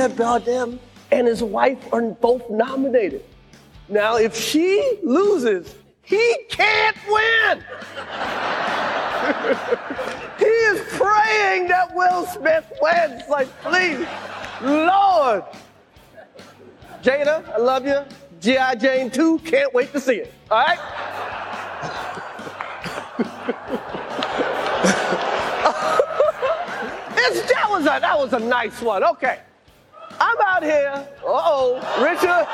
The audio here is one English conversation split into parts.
Javier Bardem and his wife are both nominated. Now, if she loses, he can't win. he is praying that Will Smith wins. Like, please, Lord. Jada, I love you. G.I. Jane 2, can't wait to see it. All right? that, was a, that was a nice one. Okay. I'm out here. Uh-oh, Richard.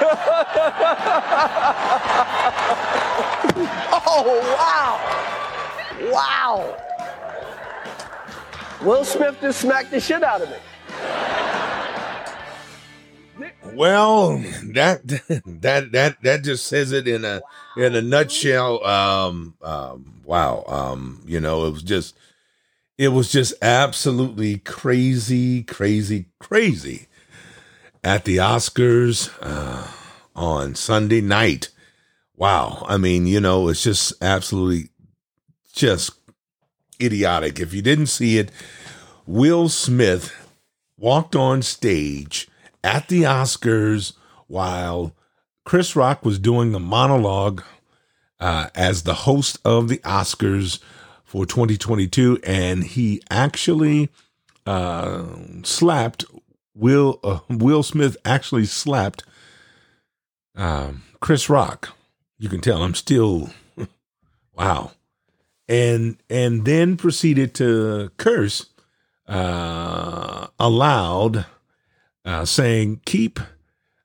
oh, wow. Wow. Will Smith just smacked the shit out of me. Well, that that that that just says it in a in a nutshell. Um, um, wow. Um, you know, it was just it was just absolutely crazy, crazy, crazy at the Oscars uh, on Sunday night. Wow. I mean, you know, it's just absolutely just idiotic. If you didn't see it, Will Smith walked on stage at the Oscars while Chris Rock was doing the monologue uh, as the host of the Oscars for 2022, and he actually uh, slapped Will uh, Will Smith actually slapped um, Chris Rock. You can tell I'm still wow, and and then proceeded to curse uh, aloud uh, saying, Keep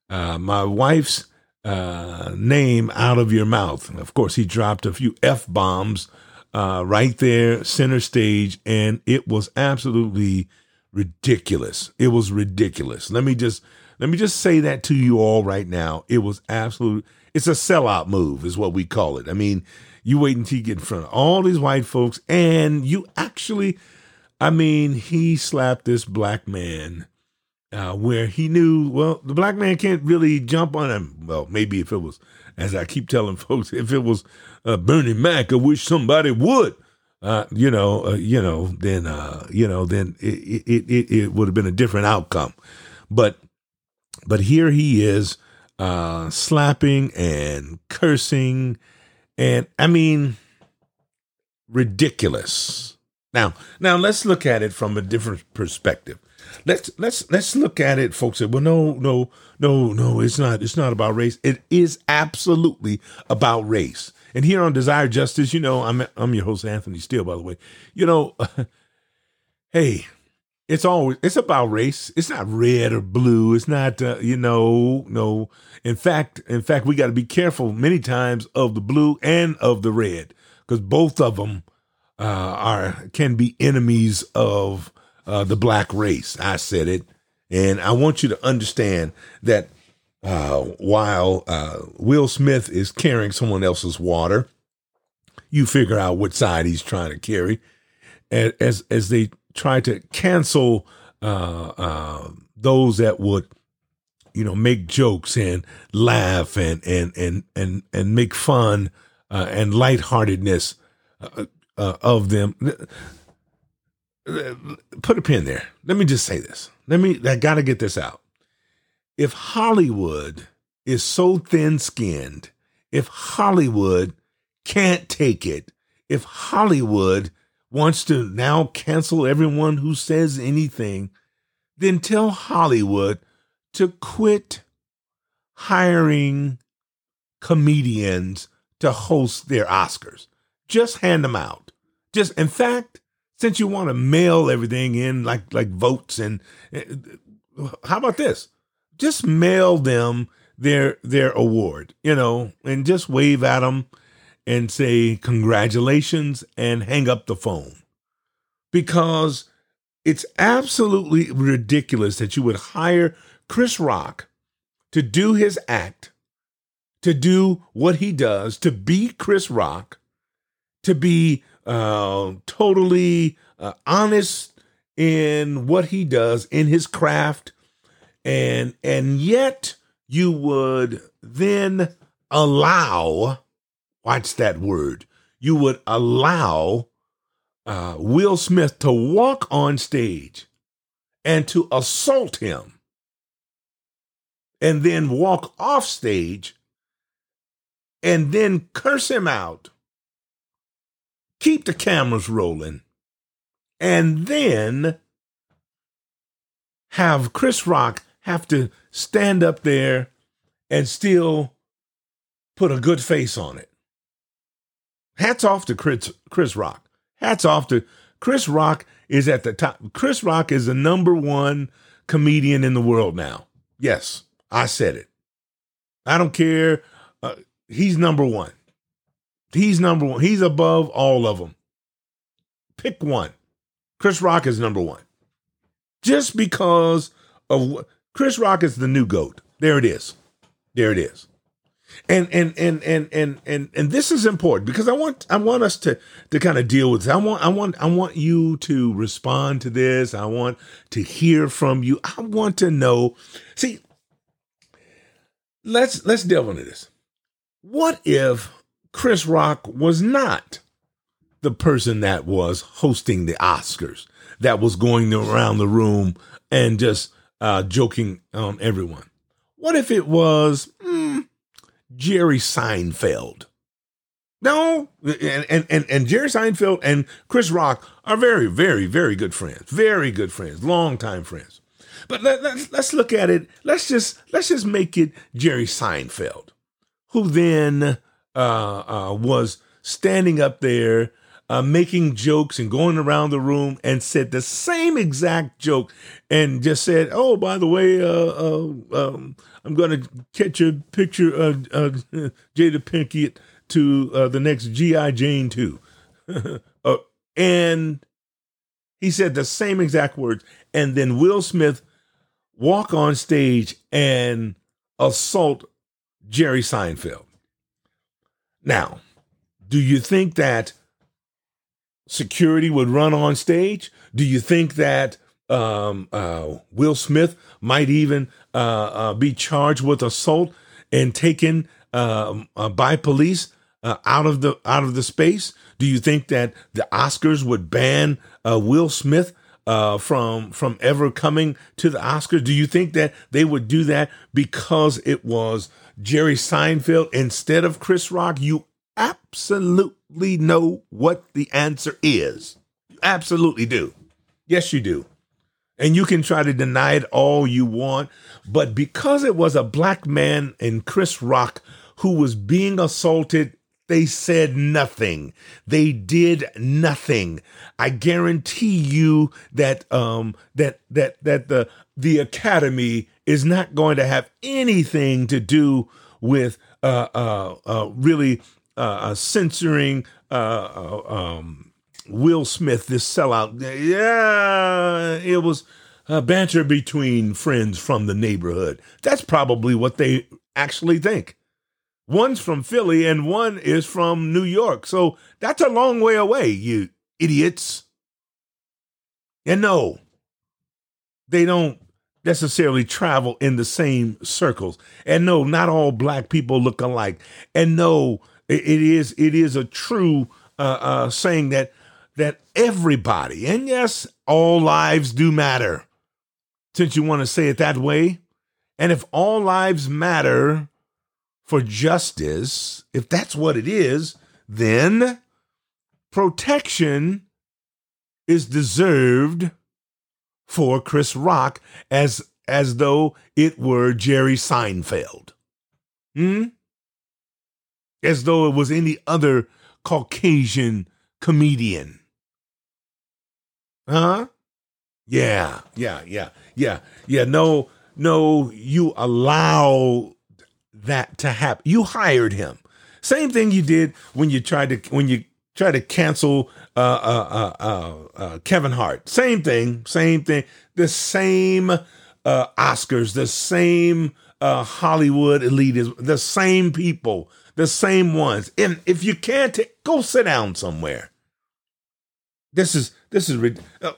uh, my wife's uh, name out of your mouth. Of course, he dropped a few F bombs uh, right there, center stage, and it was absolutely ridiculous. It was ridiculous. Let me just let me just say that to you all right now. It was absolute. It's a sellout move, is what we call it. I mean, you wait until you get in front of all these white folks, and you actually, I mean, he slapped this black man uh, where he knew, well, the black man can't really jump on him. Well, maybe if it was, as I keep telling folks, if it was uh, Bernie Mac, I wish somebody would. Uh, you know, uh, you know, then, uh, you know, then it, it, it, it would have been a different outcome. But, but here he is, uh, slapping and cursing. And I mean, ridiculous. Now, now let's look at it from a different perspective let's let's let's look at it, folks. Say, well, no, no, no, no. It's not. It's not about race. It is absolutely about race. And here on Desire Justice, you know, I'm I'm your host Anthony Steele, by the way. You know, hey, it's always it's about race. It's not red or blue. It's not uh, you know no. In fact, in fact, we got to be careful many times of the blue and of the red because both of them uh, are can be enemies of uh, the black race. I said it. And I want you to understand that uh, while uh, Will Smith is carrying someone else's water, you figure out what side he's trying to carry. As as they try to cancel uh, uh, those that would, you know, make jokes and laugh and and and and and make fun uh, and lightheartedness of them put a pin there. Let me just say this. Let me, I got to get this out. If Hollywood is so thin skinned, if Hollywood can't take it, if Hollywood wants to now cancel everyone who says anything, then tell Hollywood to quit hiring comedians to host their Oscars. Just hand them out. Just, in fact, since you want to mail everything in like like votes and eh, how about this? Just mail them their their award, you know, and just wave at them and say congratulations and hang up the phone. Because it's absolutely ridiculous that you would hire Chris Rock to do his act, to do what he does, to be Chris Rock, to be uh, totally uh, honest in what he does in his craft, and and yet you would then allow, watch that word, you would allow uh, Will Smith to walk on stage and to assault him and then walk off stage and then curse him out, keep the cameras rolling, and then have Chris Rock have to stand up there and still put a good face on it. Hats off to Chris, Chris Rock. Hats off to Chris Rock is at the top. Chris Rock is the number one comedian in the world now. Yes, I said it. I don't care. Uh, he's number one. He's number one. He's above all of them. Pick one. Chris Rock is number one. Just because of Chris Rock is the new GOAT. There it is. There it is. And and and and and and and this is important because I want I want us to to kind of deal with this. I want I want I want you to respond to this. I want to hear from you. I want to know. See, let's let's delve into this. What if Chris Rock was not the person that was hosting the Oscars, that was going around the room and just uh, joking on everyone? What if it was mm, Jerry Seinfeld? No, and, and and and Jerry Seinfeld and Chris Rock are very, very, very good friends. Very good friends, longtime friends. But let, let, let's look at it. Let's just let's just make it Jerry Seinfeld, who then uh, uh, was standing up there uh, making jokes and going around the room and said the same exact joke and just said, "Oh, by the way, uh, uh, um, I'm going to catch a picture of uh, Jada Pinkett to uh, the next GI Jane uh, and he said the same exact words, and then Will Smith walk on stage and assault Jerry Seinfeld. Now, do you think that security would run on stage? Do you think that um, uh, Will Smith might even uh, uh, be charged with assault and taken um, uh, by police uh, out of the out of the space? Do you think that the Oscars would ban uh, Will Smith from from ever coming to the Oscars? Do you think that they would do that because it was Jerry Seinfeld instead of Chris Rock? You absolutely know what the answer is. You absolutely do. Yes, you do. And you can try to deny it all you want. But because it was a black man in Chris Rock who was being assaulted, they said nothing. They did nothing. I guarantee you that um that that that the the academy is not going to have anything to do with uh uh, uh really uh, uh, censoring uh, uh, um, Will Smith, this sellout. Yeah, it was a banter between friends from the neighborhood. That's probably what they actually think. One's from Philly and one is from New York. So that's a long way away, you idiots. And no, they don't necessarily travel in the same circles. And no, not all black people look alike. And no, it is it is a true uh, uh, saying that that everybody, and yes, all lives do matter, since you want to say it that way. And if all lives matter for justice, if that's what it is, then protection is deserved for Chris Rock as as though it were Jerry Seinfeld. Hmm? As though it was any other Caucasian comedian. Huh? Yeah, yeah, yeah, yeah, yeah. No, no, you allow that to happen. You hired him. Same thing you did when you tried to when you tried to cancel uh, uh, uh, uh, Kevin Hart. Same thing, same thing. The same uh, Oscars, the same uh, Hollywood elitism, the same people the same ones. And if you can't, go sit down somewhere. This is this is uh,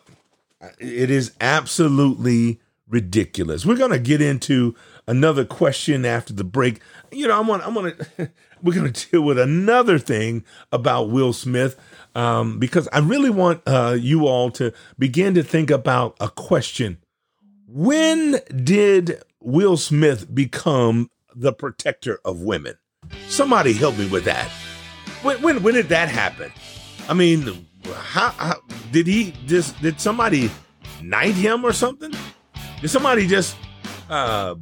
it is absolutely ridiculous. We're gonna get into another question after the break. You know, I'm gonna I'm gonna we're gonna deal with another thing about Will Smith um, because I really want uh, you all to begin to think about a question. When did Will Smith become the protector of women? Somebody help me with that. When when, when did that happen? I mean, how, how did he just did somebody knight him or something? Did somebody just uh,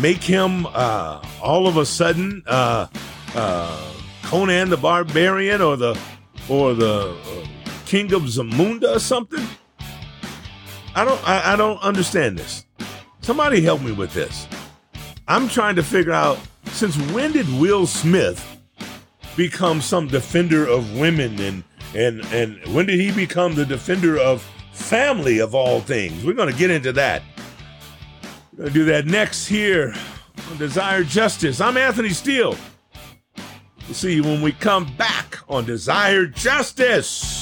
make him uh, all of a sudden uh, uh, Conan the Barbarian or the or the uh, King of Zamunda or something? I don't I, I don't understand this. Somebody help me with this. I'm trying to figure out since when did Will Smith become some defender of women and and and when did he become the defender of family of all things? We're going to get into that. We're going to do that next here on Desire Justice. I'm Anthony Steele. We'll see you when we come back on Desire Justice.